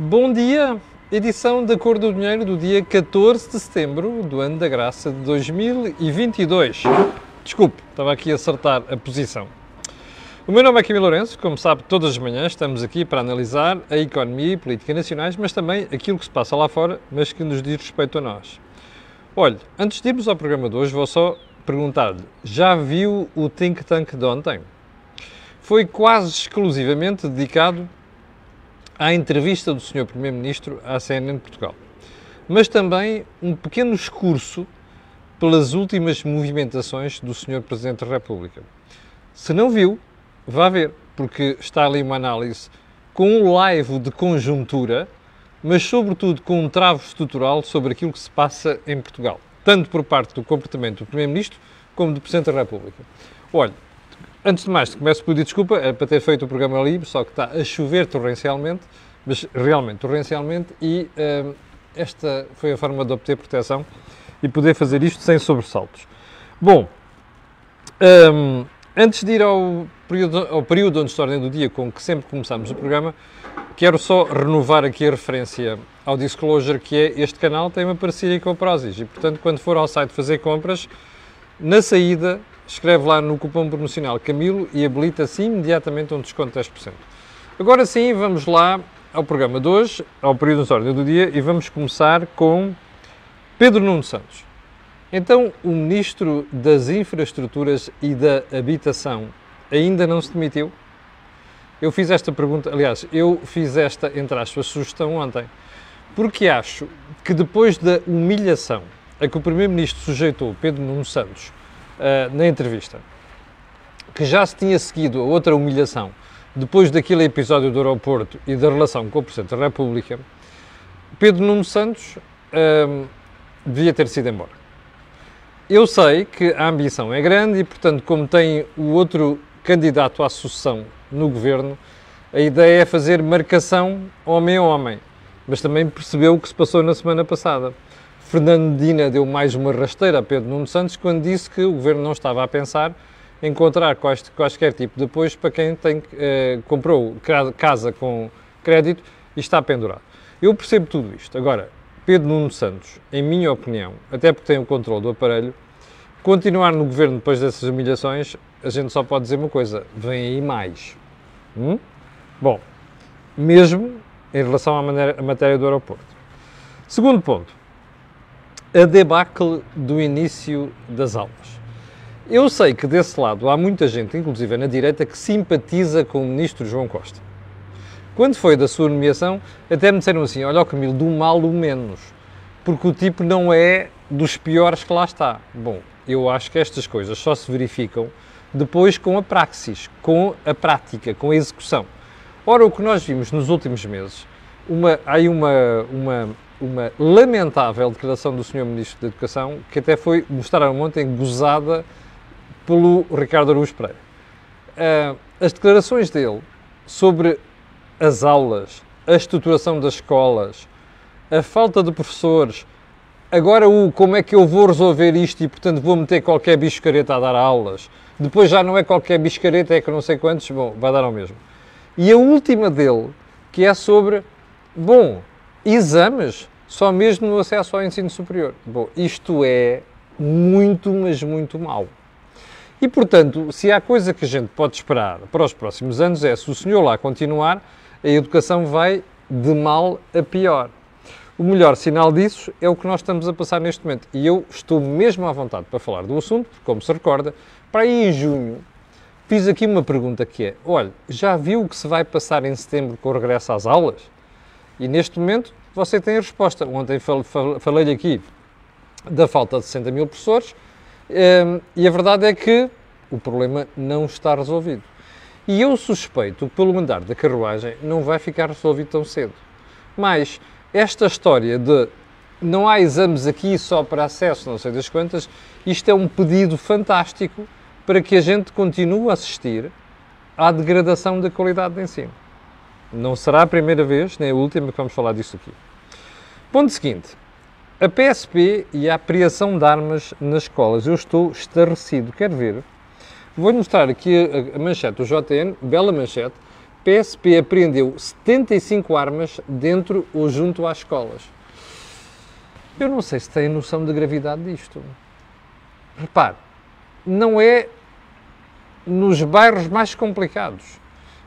Bom dia, edição da Cor do Dinheiro do dia 14 de setembro do ano da graça de 2022. Desculpe, estava aqui a acertar a posição. O meu nome é Camilo Lourenço, como sabe, todas as manhãs estamos aqui para analisar a economia e política nacionais, mas também aquilo que se passa lá fora, mas que nos diz respeito a nós. Olhe, antes de irmos ao programa de hoje, vou só perguntar-lhe: já viu o Think Tank de ontem? Foi quase exclusivamente dedicado à entrevista do Sr. Primeiro-Ministro à CNN Portugal, mas também um pequeno escurso pelas últimas movimentações do Sr. Presidente da República. Se não viu, vá ver, porque está ali uma análise com um live de conjuntura, mas sobretudo com um travo estrutural sobre aquilo que se passa em Portugal, tanto por parte do comportamento do Primeiro-Ministro como do Presidente da República. Olha, antes de mais, começo por pedir desculpa é para ter feito o programa livre, só que está a chover torrencialmente, mas realmente torrencialmente, e hum, esta foi a forma de obter proteção e poder fazer isto sem sobressaltos. Bom, hum, antes de ir ao período, ao período onde está a ordem do dia, com que sempre começamos o programa, quero só renovar aqui a referência ao Disclosure, que é este canal tem uma parceria com a Prozis, e portanto, quando for ao site fazer compras, na saída, escreve lá no cupom promocional Camilo e habilita-se imediatamente um desconto de 10%. Agora sim, vamos lá ao programa de hoje, ao período de ordem do dia, e vamos começar com Pedro Nuno Santos. Então, o Ministro das Infraestruturas e da Habitação ainda não se demitiu? Eu fiz esta pergunta, aliás, eu fiz esta, entre aspas, sugestão ontem, porque acho que depois da humilhação a que o Primeiro-Ministro sujeitou Pedro Nuno Santos uh, na entrevista, que já se tinha seguido a outra humilhação depois daquele episódio do aeroporto e da relação com o Presidente da República, Pedro Nuno Santos uh, devia ter sido embora. Eu sei que a ambição é grande e, portanto, como tem o outro candidato à sucessão no governo, a ideia é fazer marcação homem a homem. Mas também percebeu o que se passou na semana passada. Fernando deu mais uma rasteira a Pedro Nuno Santos quando disse que o governo não estava a pensar encontrar quaisquer tipo de apoios para quem tem, eh, comprou casa com crédito e está pendurado. Eu percebo tudo isto. Agora, Pedro Nuno Santos, em minha opinião, até porque tem o controle do aparelho, continuar no governo depois dessas humilhações, a gente só pode dizer uma coisa: vem aí mais. Hum? Bom, mesmo em relação à, maneira, à matéria do aeroporto. Segundo ponto a debacle do início das aulas. Eu sei que desse lado há muita gente, inclusive na direita, que simpatiza com o ministro João Costa. Quando foi da sua nomeação, até me disseram assim: olha, Camilo, do mal o menos, porque o tipo não é dos piores que lá está. Bom, eu acho que estas coisas só se verificam depois com a praxis, com a prática, com a execução. Ora, o que nós vimos nos últimos meses, uma, há aí uma, uma uma lamentável declaração do Sr. Ministro da Educação, que até foi, mostraram ontem, gozada pelo Ricardo Araújo Pereira. Uh, as declarações dele sobre as aulas, a estruturação das escolas, a falta de professores, agora o como é que eu vou resolver isto e, portanto, vou meter qualquer biscareta a dar aulas, depois já não é qualquer biscareta, é que não sei quantos, bom, vai dar ao mesmo. E a última dele, que é sobre, bom, exames só mesmo no acesso ao ensino superior. Bom, isto é muito, mas muito mau. E, portanto, se há coisa que a gente pode esperar para os próximos anos é, se o senhor lá continuar, a educação vai de mal a pior. O melhor sinal disso é o que nós estamos a passar neste momento. E eu estou mesmo à vontade para falar do assunto, porque, como se recorda, para aí em junho fiz aqui uma pergunta que é: olha, já viu o que se vai passar em setembro com o regresso às aulas? E neste momento você tem a resposta. Ontem falei-lhe aqui da falta de 60 mil professores ehm, e a verdade é que o problema não está resolvido. E eu suspeito pelo andar da carruagem, não vai ficar resolvido tão cedo. Mas esta história de não há exames aqui só para acesso, não sei das quantas, isto é um pedido fantástico para que a gente continue a assistir à degradação da qualidade de ensino. Não será a primeira vez, nem a última, que vamos falar disso aqui. Ponto seguinte. A PSP e a apreensão de armas nas escolas. Eu estou estarrecido. Quer ver? Vou-lhe mostrar aqui a manchete do JN, bela manchete. PSP apreendeu 75 armas dentro ou junto às escolas. Eu não sei se têm noção da gravidade disto. Repare, não é nos bairros mais complicados,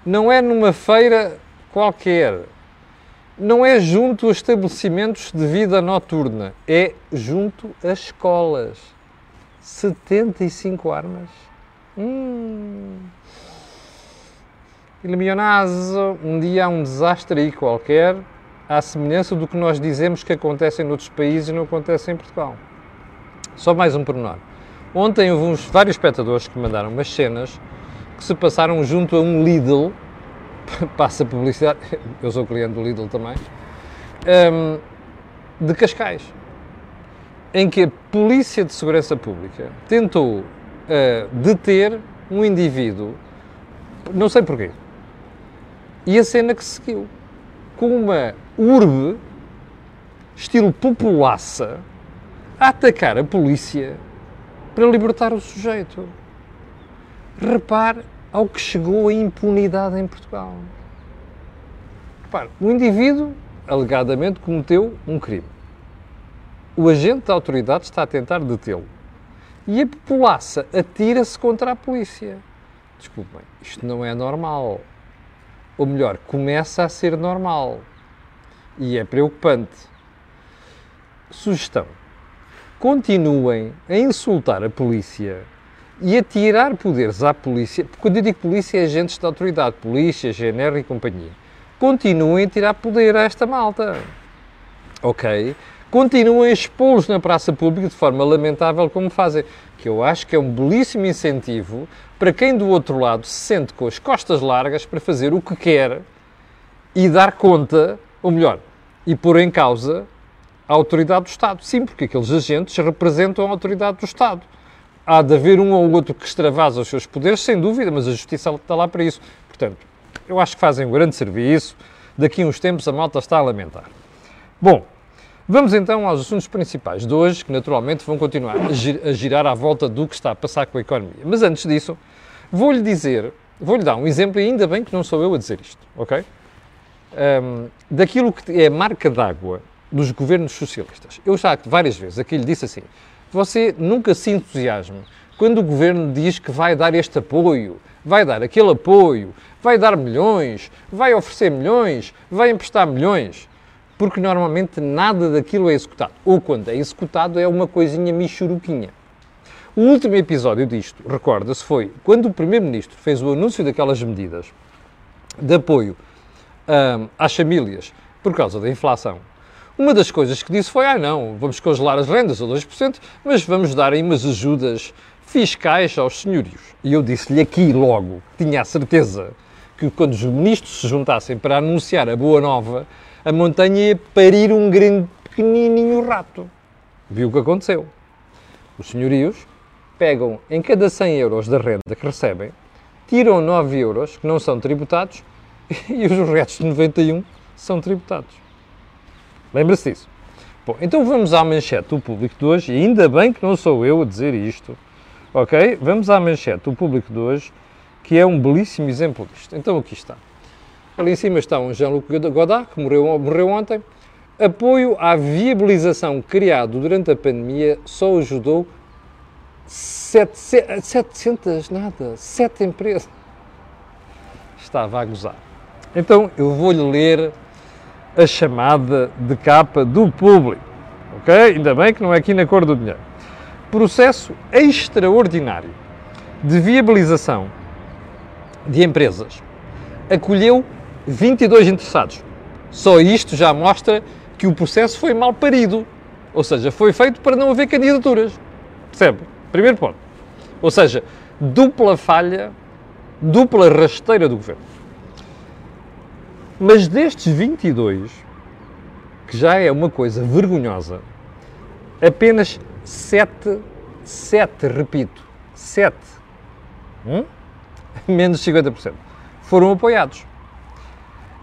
não é numa feira qualquer, não é junto a estabelecimentos de vida noturna, é junto a escolas. 75 armas. Hum. Il milionazo, um dia há um desastre aí qualquer, à semelhança do que nós dizemos que acontece em outros países e não acontece em Portugal. Só mais um pormenor. Ontem houve uns, vários espectadores que mandaram umas cenas que se passaram junto a um Lidl, passa publicidade, eu sou cliente do Lidl também, um, de Cascais, em que a Polícia de Segurança Pública tentou uh, deter um indivíduo, não sei porquê, e a cena que se seguiu, com uma urbe, estilo populaça, a atacar a polícia para libertar o sujeito. Repare ao que chegou a impunidade em Portugal. Repare, o indivíduo alegadamente cometeu um crime. O agente da autoridade está a tentar detê-lo. E a populaça atira-se contra a polícia. Desculpem, isto não é normal. Ou melhor, começa a ser normal. E é preocupante. Sugestão: continuem a insultar a polícia e a tirar poderes à polícia, quando eu digo polícia é agentes da autoridade, polícia, GNR e companhia, continuem a tirar poder a esta malta, ok? Continuem a expô-los na praça pública de forma lamentável como fazem, que eu acho que é um belíssimo incentivo para quem do outro lado se sente com as costas largas para fazer o que quer e dar conta, ou melhor, e pôr em causa a autoridade do Estado. Sim, porque aqueles agentes representam a autoridade do Estado. Há de haver um ou outro que extravasa os seus poderes, sem dúvida, mas a justiça está lá para isso. Portanto, eu acho que fazem um grande serviço. Daqui a uns tempos a malta está a lamentar. Bom, vamos então aos assuntos principais de hoje, que naturalmente vão continuar a girar à volta do que está a passar com a economia. Mas antes disso, vou-lhe dizer, vou-lhe dar um exemplo, e ainda bem que não sou eu a dizer isto, ok? Um, daquilo que é marca d'água dos governos socialistas. Eu já várias vezes aqui lhe disse assim: você nunca se entusiasme quando o governo diz que vai dar este apoio, vai dar aquele apoio, vai dar milhões, vai oferecer milhões, vai emprestar milhões, porque normalmente nada daquilo é executado. Ou quando é executado é uma coisinha michuruquinha. O último episódio disto, recorda-se, foi quando o Primeiro-Ministro fez o anúncio daquelas medidas de apoio hum, às famílias por causa da inflação uma das coisas que disse foi: ah, não, vamos congelar as rendas a 2%, mas vamos dar aí umas ajudas fiscais aos senhorios. E eu disse-lhe aqui logo, tinha a certeza que quando os ministros se juntassem para anunciar a boa nova, a montanha ia parir um grande pequenininho rato. Viu o que aconteceu? Os senhorios pegam em cada 100 euros da renda que recebem, tiram 9 euros que não são tributados e os restos de 91 são tributados. Lembra-se disso? Bom, então vamos à manchete do público de hoje, e ainda bem que não sou eu a dizer isto, ok? Vamos à manchete do público de hoje, que é um belíssimo exemplo disto. Então aqui está. Ali em cima está um Jean-Luc Godard, que morreu, morreu ontem. Apoio à viabilização criado durante a pandemia só ajudou 700, 700 nada, 7 empresas. Estava a gozar. Então eu vou-lhe ler a chamada de capa do público. Ok? Ainda bem que não é aqui na cor do dinheiro. Processo extraordinário de viabilização de empresas acolheu 22 interessados. Só isto já mostra que o processo foi mal parido. Ou seja, foi feito para não haver candidaturas. Percebe? Primeiro ponto. Ou seja, dupla falha, dupla rasteira do governo. Mas destes 22, que já é uma coisa vergonhosa, apenas 7, 7, repito, 7, hum? menos de 50%, foram apoiados.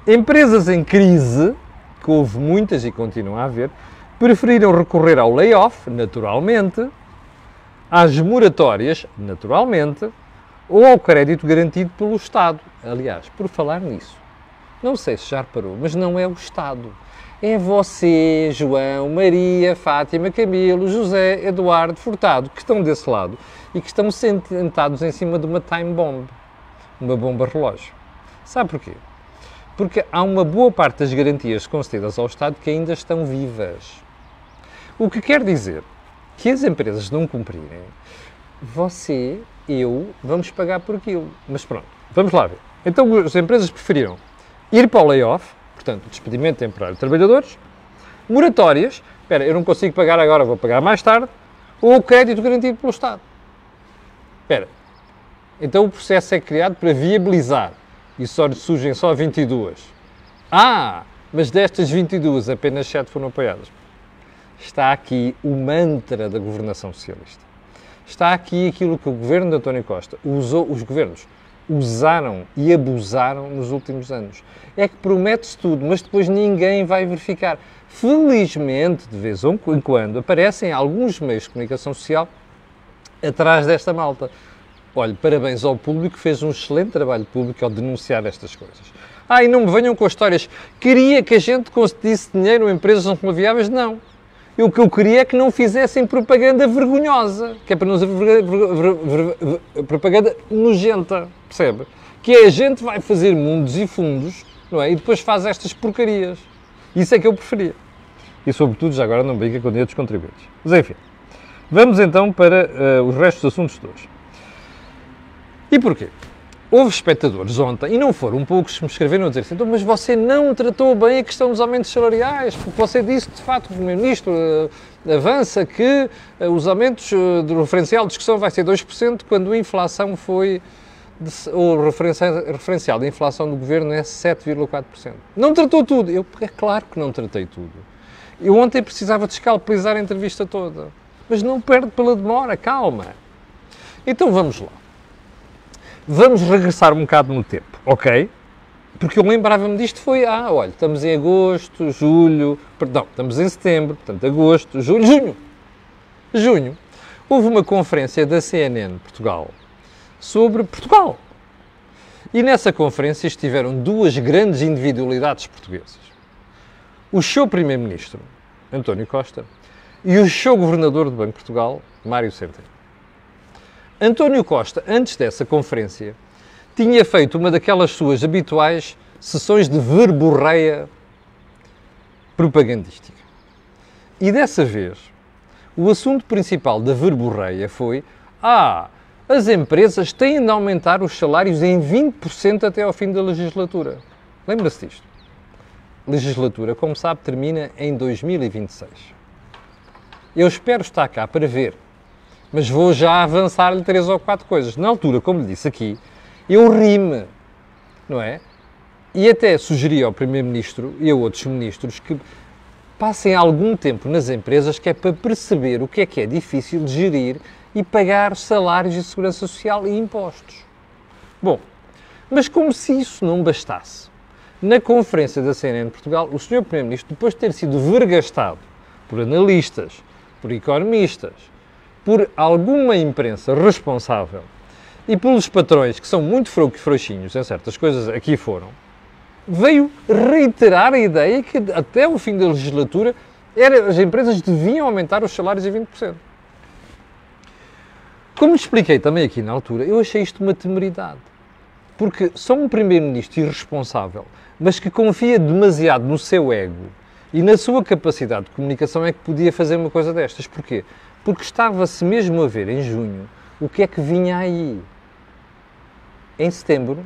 Empresas em crise, que houve muitas e continua a haver, preferiram recorrer ao layoff, naturalmente, às moratórias, naturalmente, ou ao crédito garantido pelo Estado, aliás, por falar nisso, não sei se já reparou, mas não é o Estado. É você, João, Maria, Fátima, Camilo, José, Eduardo, Furtado, que estão desse lado e que estão sentados em cima de uma time bomb, uma bomba relógio. Sabe porquê? Porque há uma boa parte das garantias concedidas ao Estado que ainda estão vivas. O que quer dizer que as empresas não cumprirem, você, eu, vamos pagar por aquilo. Mas pronto, vamos lá ver. Então as empresas preferiram ir para o layoff, portanto, despedimento temporário de trabalhadores, moratórias, espera, eu não consigo pagar agora, vou pagar mais tarde, ou crédito garantido pelo Estado. Espera, então o processo é criado para viabilizar e só surgem só 22. Ah, mas destas 22 apenas 7 foram apoiadas. Está aqui o mantra da governação socialista. Está aqui aquilo que o governo de António Costa usou, os governos usaram e abusaram nos últimos anos. É que promete-se tudo, mas depois ninguém vai verificar. Felizmente, de vez em quando, aparecem alguns meios de comunicação social atrás desta malta. Olha, parabéns ao público fez um excelente trabalho público ao denunciar estas coisas. Ah, e não me venham com histórias. Queria que a gente conseguisse dinheiro em empresas não confiáveis? Não. O que eu queria é que não fizessem propaganda vergonhosa, que é para não dizer propaganda nojenta, percebe? Que é a gente vai fazer mundos e fundos, não é? E depois faz estas porcarias. Isso é que eu preferia. E sobretudo, já agora não brinca com dinheiro dos contribuintes. Mas enfim, vamos então para uh, os restos dos assuntos de hoje. E porquê? Houve espectadores ontem, e não foram poucos que me escreveram a dizer assim, então, mas você não tratou bem a questão dos aumentos salariais, porque você disse, de facto, o Primeiro-Ministro uh, avança que uh, os aumentos uh, do referencial de discussão vai ser 2%, quando a inflação foi, de, o referencial, referencial da inflação do Governo é 7,4%. Não tratou tudo. Eu, é claro que não tratei tudo. Eu ontem precisava descalpelizar a entrevista toda. Mas não perde pela demora, calma. Então vamos lá. Vamos regressar um bocado no tempo, ok? Porque eu lembrava-me disto foi, ah, olha, estamos em agosto, julho, perdão, estamos em setembro, portanto, agosto, julho, junho. Junho. Houve uma conferência da CNN Portugal sobre Portugal. E nessa conferência estiveram duas grandes individualidades portuguesas. O seu primeiro-ministro, António Costa, e o seu governador do Banco de Portugal, Mário Centeno. António Costa, antes dessa conferência, tinha feito uma daquelas suas habituais sessões de verborreia propagandística. E dessa vez, o assunto principal da verborreia foi: ah, as empresas têm de aumentar os salários em 20% até ao fim da legislatura. Lembra-se disto? Legislatura, como sabe, termina em 2026. Eu espero estar cá para ver mas vou já avançar-lhe três ou quatro coisas. Na altura, como lhe disse aqui, eu ri-me, não é? E até sugeri ao Primeiro-Ministro e a outros ministros que passem algum tempo nas empresas que é para perceber o que é que é difícil de gerir e pagar salários de segurança social e impostos. Bom, mas como se isso não bastasse, na conferência da CNN Portugal, o Sr. Primeiro-Ministro, depois de ter sido vergastado por analistas, por economistas, por alguma imprensa responsável e pelos patrões que são muito frouxinhos em certas coisas, aqui foram, veio reiterar a ideia que até o fim da legislatura era, as empresas deviam aumentar os salários em 20%. Como expliquei também aqui na altura, eu achei isto uma temeridade. Porque só um primeiro-ministro irresponsável, mas que confia demasiado no seu ego e na sua capacidade de comunicação é que podia fazer uma coisa destas. Porquê? Porque estava-se mesmo a ver em junho o que é que vinha aí. Em setembro,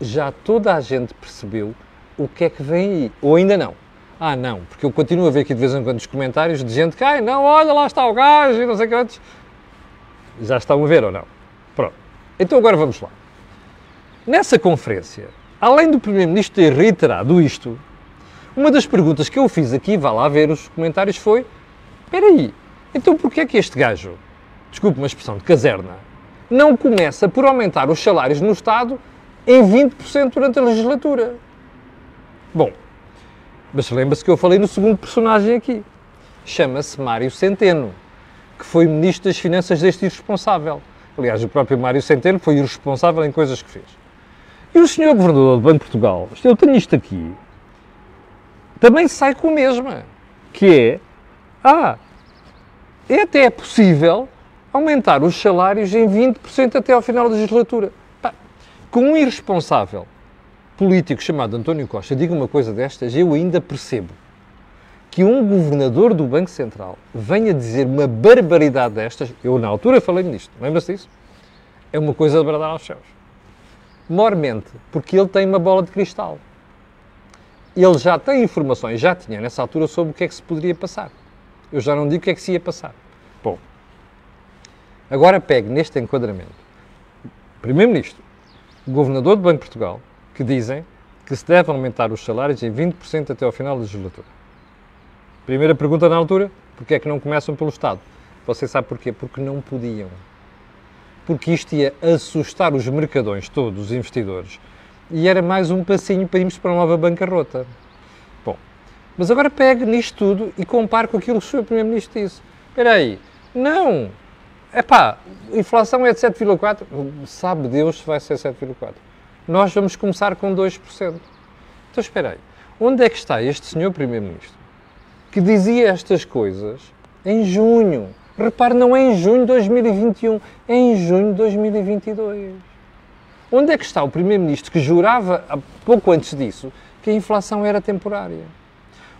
já toda a gente percebeu o que é que vem aí. Ou ainda não. Ah, não, porque eu continuo a ver aqui de vez em quando os comentários de gente que, ai, não, olha, lá está o gajo e não sei quantos. Já estão a ver ou não? Pronto. Então agora vamos lá. Nessa conferência, além do Primeiro-Ministro ter reiterado isto, uma das perguntas que eu fiz aqui, vá lá ver os comentários, foi: espera aí, então porquê é que este gajo, desculpe uma expressão de caserna, não começa por aumentar os salários no Estado em 20% durante a legislatura? Bom, mas lembra-se que eu falei no segundo personagem aqui. Chama-se Mário Centeno, que foi Ministro das Finanças deste irresponsável. Aliás, o próprio Mário Centeno foi irresponsável em coisas que fez. E o senhor Governador do Banco de Portugal, eu tenho isto aqui, também sai com a mesma, que é, ah, é até possível aumentar os salários em 20% até ao final da legislatura. Pá, com um irresponsável político chamado António Costa diga uma coisa destas, eu ainda percebo que um governador do Banco Central venha dizer uma barbaridade destas, eu na altura falei nisto, lembra-se disso? É uma coisa de bradar aos céus. Mormente, porque ele tem uma bola de cristal. Ele já tem informações, já tinha nessa altura sobre o que é que se poderia passar. Eu já não digo o que é que se ia passar. Bom, agora pegue neste enquadramento. Primeiro-Ministro, Governador do Banco de Portugal, que dizem que se deve aumentar os salários em 20% até ao final da legislatura. Primeira pergunta na altura, porque é que não começam pelo Estado? Você sabe porquê? Porque não podiam. Porque isto ia assustar os mercadões todos, os investidores, e era mais um passinho para irmos para uma nova bancarrota. Mas agora pegue nisto tudo e compare com aquilo que o Sr. Primeiro-Ministro disse. Espera aí, não, é pá, inflação é de 7,4, sabe Deus se vai ser 7,4 nós vamos começar com 2%. Então espera aí, onde é que está este senhor Primeiro-Ministro que dizia estas coisas em junho? Repare, não é em junho de 2021, é em junho de 2022. Onde é que está o Primeiro-Ministro que jurava, pouco antes disso, que a inflação era temporária?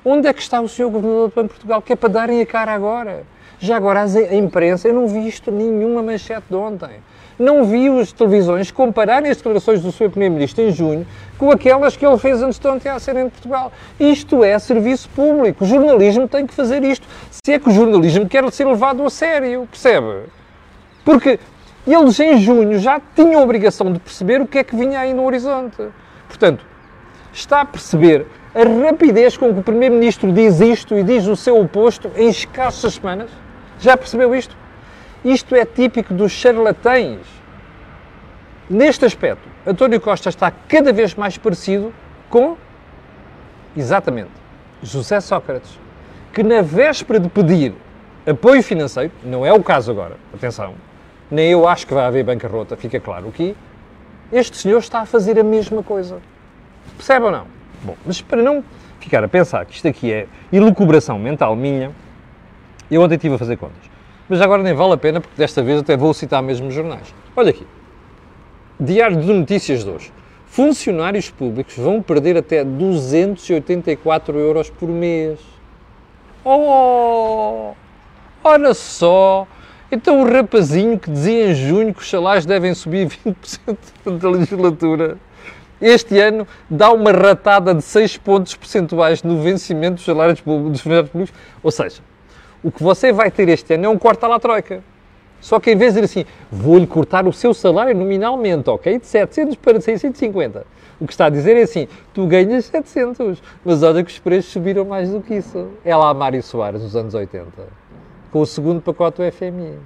Onde é que está o senhor Governador do Banco de Portugal, que é para darem a cara agora? Já agora a imprensa, eu não vi isto nenhuma manchete de ontem não vi as televisões compararem as declarações do Sr. Primeiro-Ministro em junho com aquelas que ele fez antes de ontem a ser em Portugal. Isto é serviço público. O jornalismo tem que fazer isto. Se é que o jornalismo quer ser levado a sério, percebe? Porque eles em junho já tinham a obrigação de perceber o que é que vinha aí no horizonte. Portanto, está a perceber a rapidez com que o Primeiro-Ministro diz isto e diz o seu oposto em escassas semanas? Já percebeu isto? Isto é típico dos charlatães. Neste aspecto, António Costa está cada vez mais parecido com, exatamente, José Sócrates, que na véspera de pedir apoio financeiro, não é o caso agora, atenção, nem eu acho que vai haver bancarrota, fica claro aqui, este senhor está a fazer a mesma coisa. Percebe ou não? Bom, mas para não ficar a pensar que isto aqui é ilucubração mental minha, eu ontem estive a fazer contas. Mas agora nem vale a pena, porque desta vez até vou citar mesmo jornais. Olha aqui. Diário de Notícias de hoje. Funcionários públicos vão perder até 284 euros por mês. Oh! Olha só! Então o rapazinho que dizia em junho que os salários devem subir 20% da legislatura, este ano dá uma ratada de 6 pontos percentuais no vencimento dos salários dos funcionários públicos. Ou seja, o que você vai ter este ano é um corte à la troika. Só que em vez de dizer assim, vou-lhe cortar o seu salário nominalmente, ok, de 700 para 650. O que está a dizer é assim, tu ganhas 700, mas olha que os preços subiram mais do que isso. É lá a Mário Soares, nos anos 80, com o segundo pacote do FMI.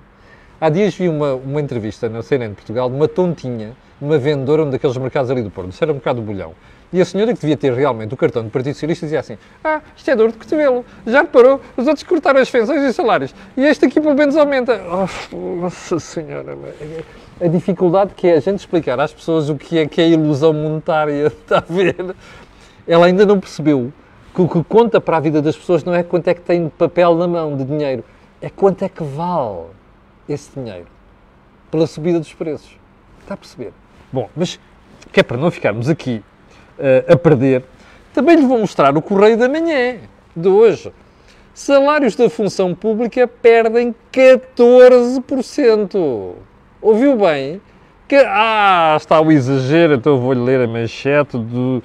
Há dias vi uma, uma entrevista na CNN de Portugal de uma tontinha, uma vendedora um daqueles mercados ali do Porto, isso era um bocado bolhão. E a senhora que devia ter realmente o cartão do Partido Socialista dizia assim: Ah, isto é dor de cotovelo, já reparou? Os outros cortaram as pensões e os salários. E este aqui pelo menos aumenta. Oh, nossa Senhora, a dificuldade que é a gente explicar às pessoas o que é que é ilusão monetária, está a ver? Ela ainda não percebeu que o que conta para a vida das pessoas não é quanto é que tem de papel na mão, de dinheiro, é quanto é que vale esse dinheiro pela subida dos preços. Está a perceber? Bom, mas que é para não ficarmos aqui uh, a perder, também lhe vou mostrar o Correio da Manhã de hoje. Salários da função pública perdem 14%. Ouviu bem? Que, ah, está o exagero, então vou-lhe ler a manchete do.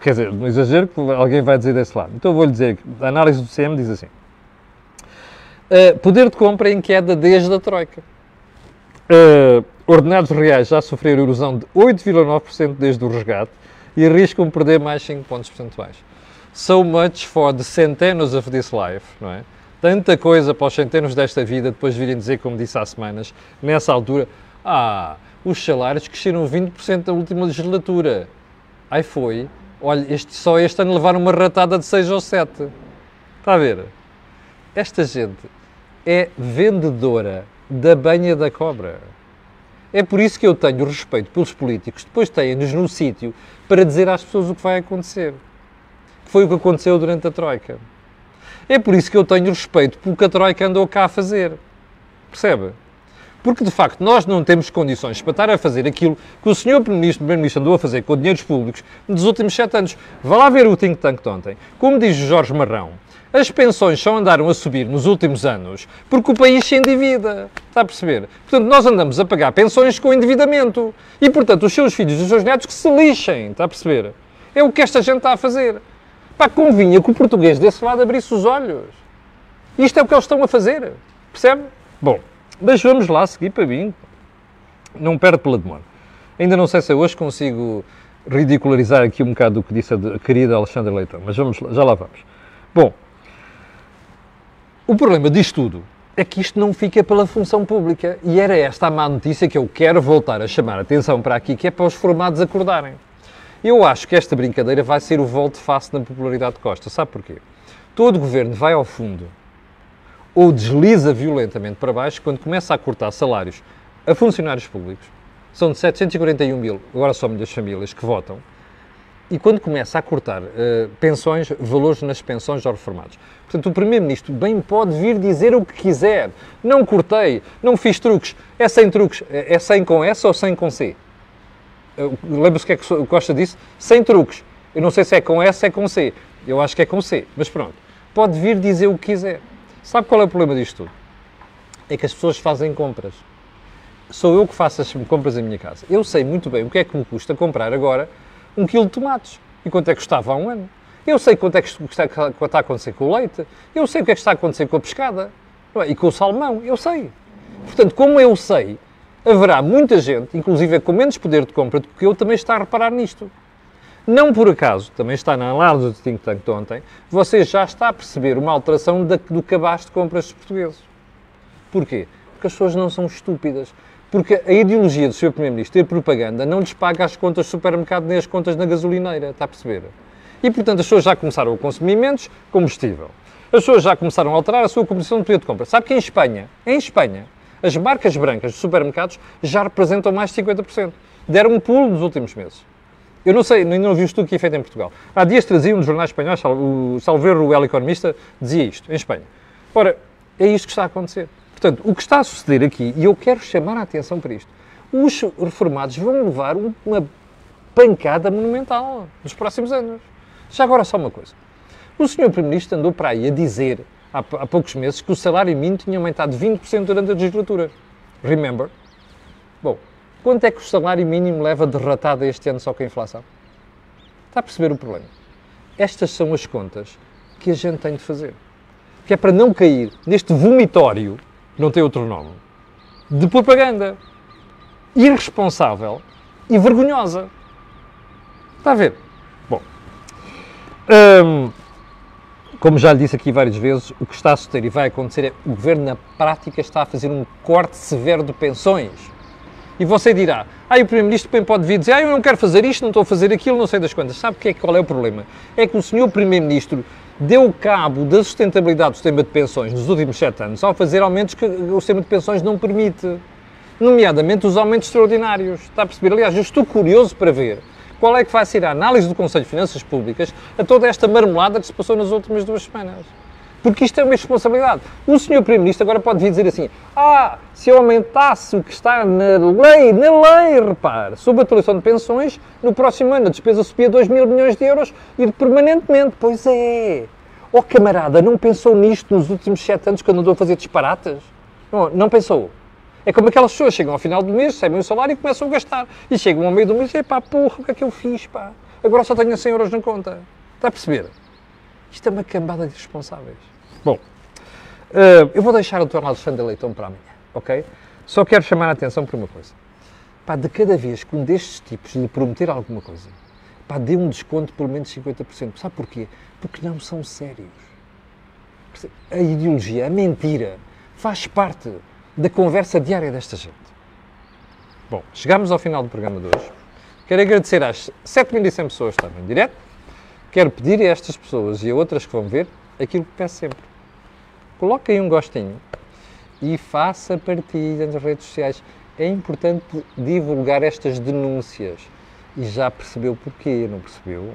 Quer dizer, no exagero que alguém vai dizer desse lado. Então vou-lhe dizer a análise do CM diz assim: uh, poder de compra em queda desde a Troika. Uh, ordenados reais já sofreram erosão de 8,9% desde o resgate e arriscam perder mais 5 pontos percentuais. So much for the centenos of this life, não é? Tanta coisa para os centenos desta vida, depois virem dizer, como disse há semanas, nessa altura, ah, os salários cresceram 20% da última legislatura. Aí foi, olha, este, só este ano levaram uma ratada de 6 ou 7. Está a ver? Esta gente é vendedora da banha da cobra. É por isso que eu tenho respeito pelos políticos, depois têm-nos no sítio para dizer às pessoas o que vai acontecer. Que foi o que aconteceu durante a Troika. É por isso que eu tenho respeito pelo que a Troika andou cá a fazer. Percebe? Porque, de facto, nós não temos condições para estar a fazer aquilo que o Sr. Primeiro-Ministro andou a fazer com dinheiros públicos nos últimos sete anos. Vá lá ver o think tank de ontem. Como diz Jorge Marrão, as pensões só andaram a subir nos últimos anos porque o país se endivida. Está a perceber? Portanto, nós andamos a pagar pensões com endividamento. E, portanto, os seus filhos e os seus netos que se lixem. Está a perceber? É o que esta gente está a fazer. Pá, convinha que o português desse lado abrisse os olhos. Isto é o que eles estão a fazer. Percebe? Bom. Mas vamos lá seguir para mim. Não perde pela demora. Ainda não sei se hoje consigo ridicularizar aqui um bocado do que disse a querida Alexandra Leitão, mas vamos, já lá vamos. Bom, o problema disto tudo é que isto não fica pela função pública e era esta a má notícia que eu quero voltar a chamar a atenção para aqui, que é para os formados acordarem. Eu acho que esta brincadeira vai ser o volte-face na popularidade de Costa. Sabe porquê? Todo governo vai ao fundo ou desliza violentamente para baixo quando começa a cortar salários a funcionários públicos. São de 741 mil, agora só das famílias que votam, e quando começa a cortar uh, pensões, valores nas pensões aos reformados. Portanto, o Primeiro-Ministro bem pode vir dizer o que quiser. Não cortei, não fiz truques. É sem truques. É, é sem com S ou sem com C? Uh, Lembra-se o que é que Costa disse? Sem truques. Eu não sei se é com S ou é com C. Eu acho que é com C, mas pronto. Pode vir dizer o que quiser. Sabe qual é o problema disto tudo? É que as pessoas fazem compras. Sou eu que faço as compras em minha casa. Eu sei muito bem o que é que me custa comprar agora um quilo de tomates e quanto é que custava há um ano. Eu sei quanto é que está, a acontecer com o leite. Eu sei o que é que está a acontecer com a pescada é? e com o salmão. Eu sei. Portanto, como eu sei, haverá muita gente, inclusive com menos poder de compra do que eu, também está a reparar nisto. Não por acaso, também está na análise do think tank de ontem, você já está a perceber uma alteração da, do cabaz de compras dos portugueses. Porquê? Porque as pessoas não são estúpidas. Porque a ideologia do Sr. Primeiro-Ministro ter propaganda não lhes paga as contas do supermercado nem as contas na gasolineira, está a perceber? E, portanto, as pessoas já começaram a consumir menos combustível. As pessoas já começaram a alterar a sua composição de poder de compra. Sabe que em Espanha, em Espanha, as marcas brancas dos supermercados já representam mais de 50%. Deram um pulo nos últimos meses. Eu não sei, ainda não vi o estudo que é feito em Portugal. Há dias trazia um dos jornais espanhóis, o Salveiro, o El Economista, dizia isto, em Espanha. Ora, é isto que está a acontecer. Portanto, o que está a suceder aqui, e eu quero chamar a atenção para isto, os reformados vão levar uma pancada monumental nos próximos anos. Já agora só uma coisa. O senhor Primeiro-Ministro andou para aí a dizer, há, há poucos meses, que o salário mínimo tinha aumentado 20% durante a legislatura. Remember? Bom, Quanto é que o salário mínimo leva derratada este ano só com a inflação? Está a perceber o problema? Estas são as contas que a gente tem de fazer. Que é para não cair neste vomitório, não tem outro nome, de propaganda irresponsável e vergonhosa. Está a ver? Bom, hum, como já lhe disse aqui várias vezes, o que está a suceder e vai acontecer é o governo na prática está a fazer um corte severo de pensões e você dirá, ah, o Primeiro-Ministro bem pode vir dizer, ah, eu não quero fazer isto, não estou a fazer aquilo, não sei das quantas. Sabe que é, qual é o problema? É que o senhor Primeiro-Ministro deu cabo da sustentabilidade do sistema de pensões nos últimos sete anos ao fazer aumentos que o sistema de pensões não permite. Nomeadamente os aumentos extraordinários. Está a perceber? Aliás, eu estou curioso para ver qual é que vai ser a análise do Conselho de Finanças Públicas a toda esta marmelada que se passou nas últimas duas semanas. Porque isto é uma responsabilidade. O senhor Primeiro-Ministro agora pode vir dizer assim: ah, se eu aumentasse o que está na lei, na lei, repare, sobre a atualização de pensões, no próximo ano a despesa subia 2 mil milhões de euros e permanentemente. Pois é. Oh, camarada, não pensou nisto nos últimos sete anos quando andou a fazer disparatas? Não, não pensou. É como aquelas pessoas chegam ao final do mês, recebem o salário e começam a gastar. E chegam ao meio do mês e pá, porra, o que é que eu fiz, pá? Agora só tenho 100 euros na conta. Está a perceber? Isto é uma cambada de responsáveis. Bom, uh, eu vou deixar o Dr. Alexandre Leitão para amanhã, ok? Só quero chamar a atenção para uma coisa. Pá, de cada vez que um destes tipos lhe prometer alguma coisa, pá, dê um desconto de pelo menos 50%. Sabe porquê? Porque não são sérios. A ideologia, a mentira, faz parte da conversa diária desta gente. Bom, chegamos ao final do programa de hoje. Quero agradecer às 7.100 pessoas que estavam em direto. Quero pedir a estas pessoas e a outras que vão ver aquilo que peço sempre coloque aí um gostinho e faça partilha nas redes sociais. é importante divulgar estas denúncias. E já percebeu porquê, não percebeu?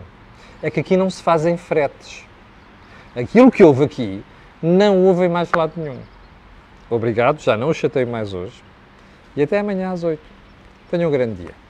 É que aqui não se fazem fretes. Aquilo que houve aqui não houve em mais lado nenhum. Obrigado, já não o chatei mais hoje. E até amanhã às 8. Tenham um grande dia.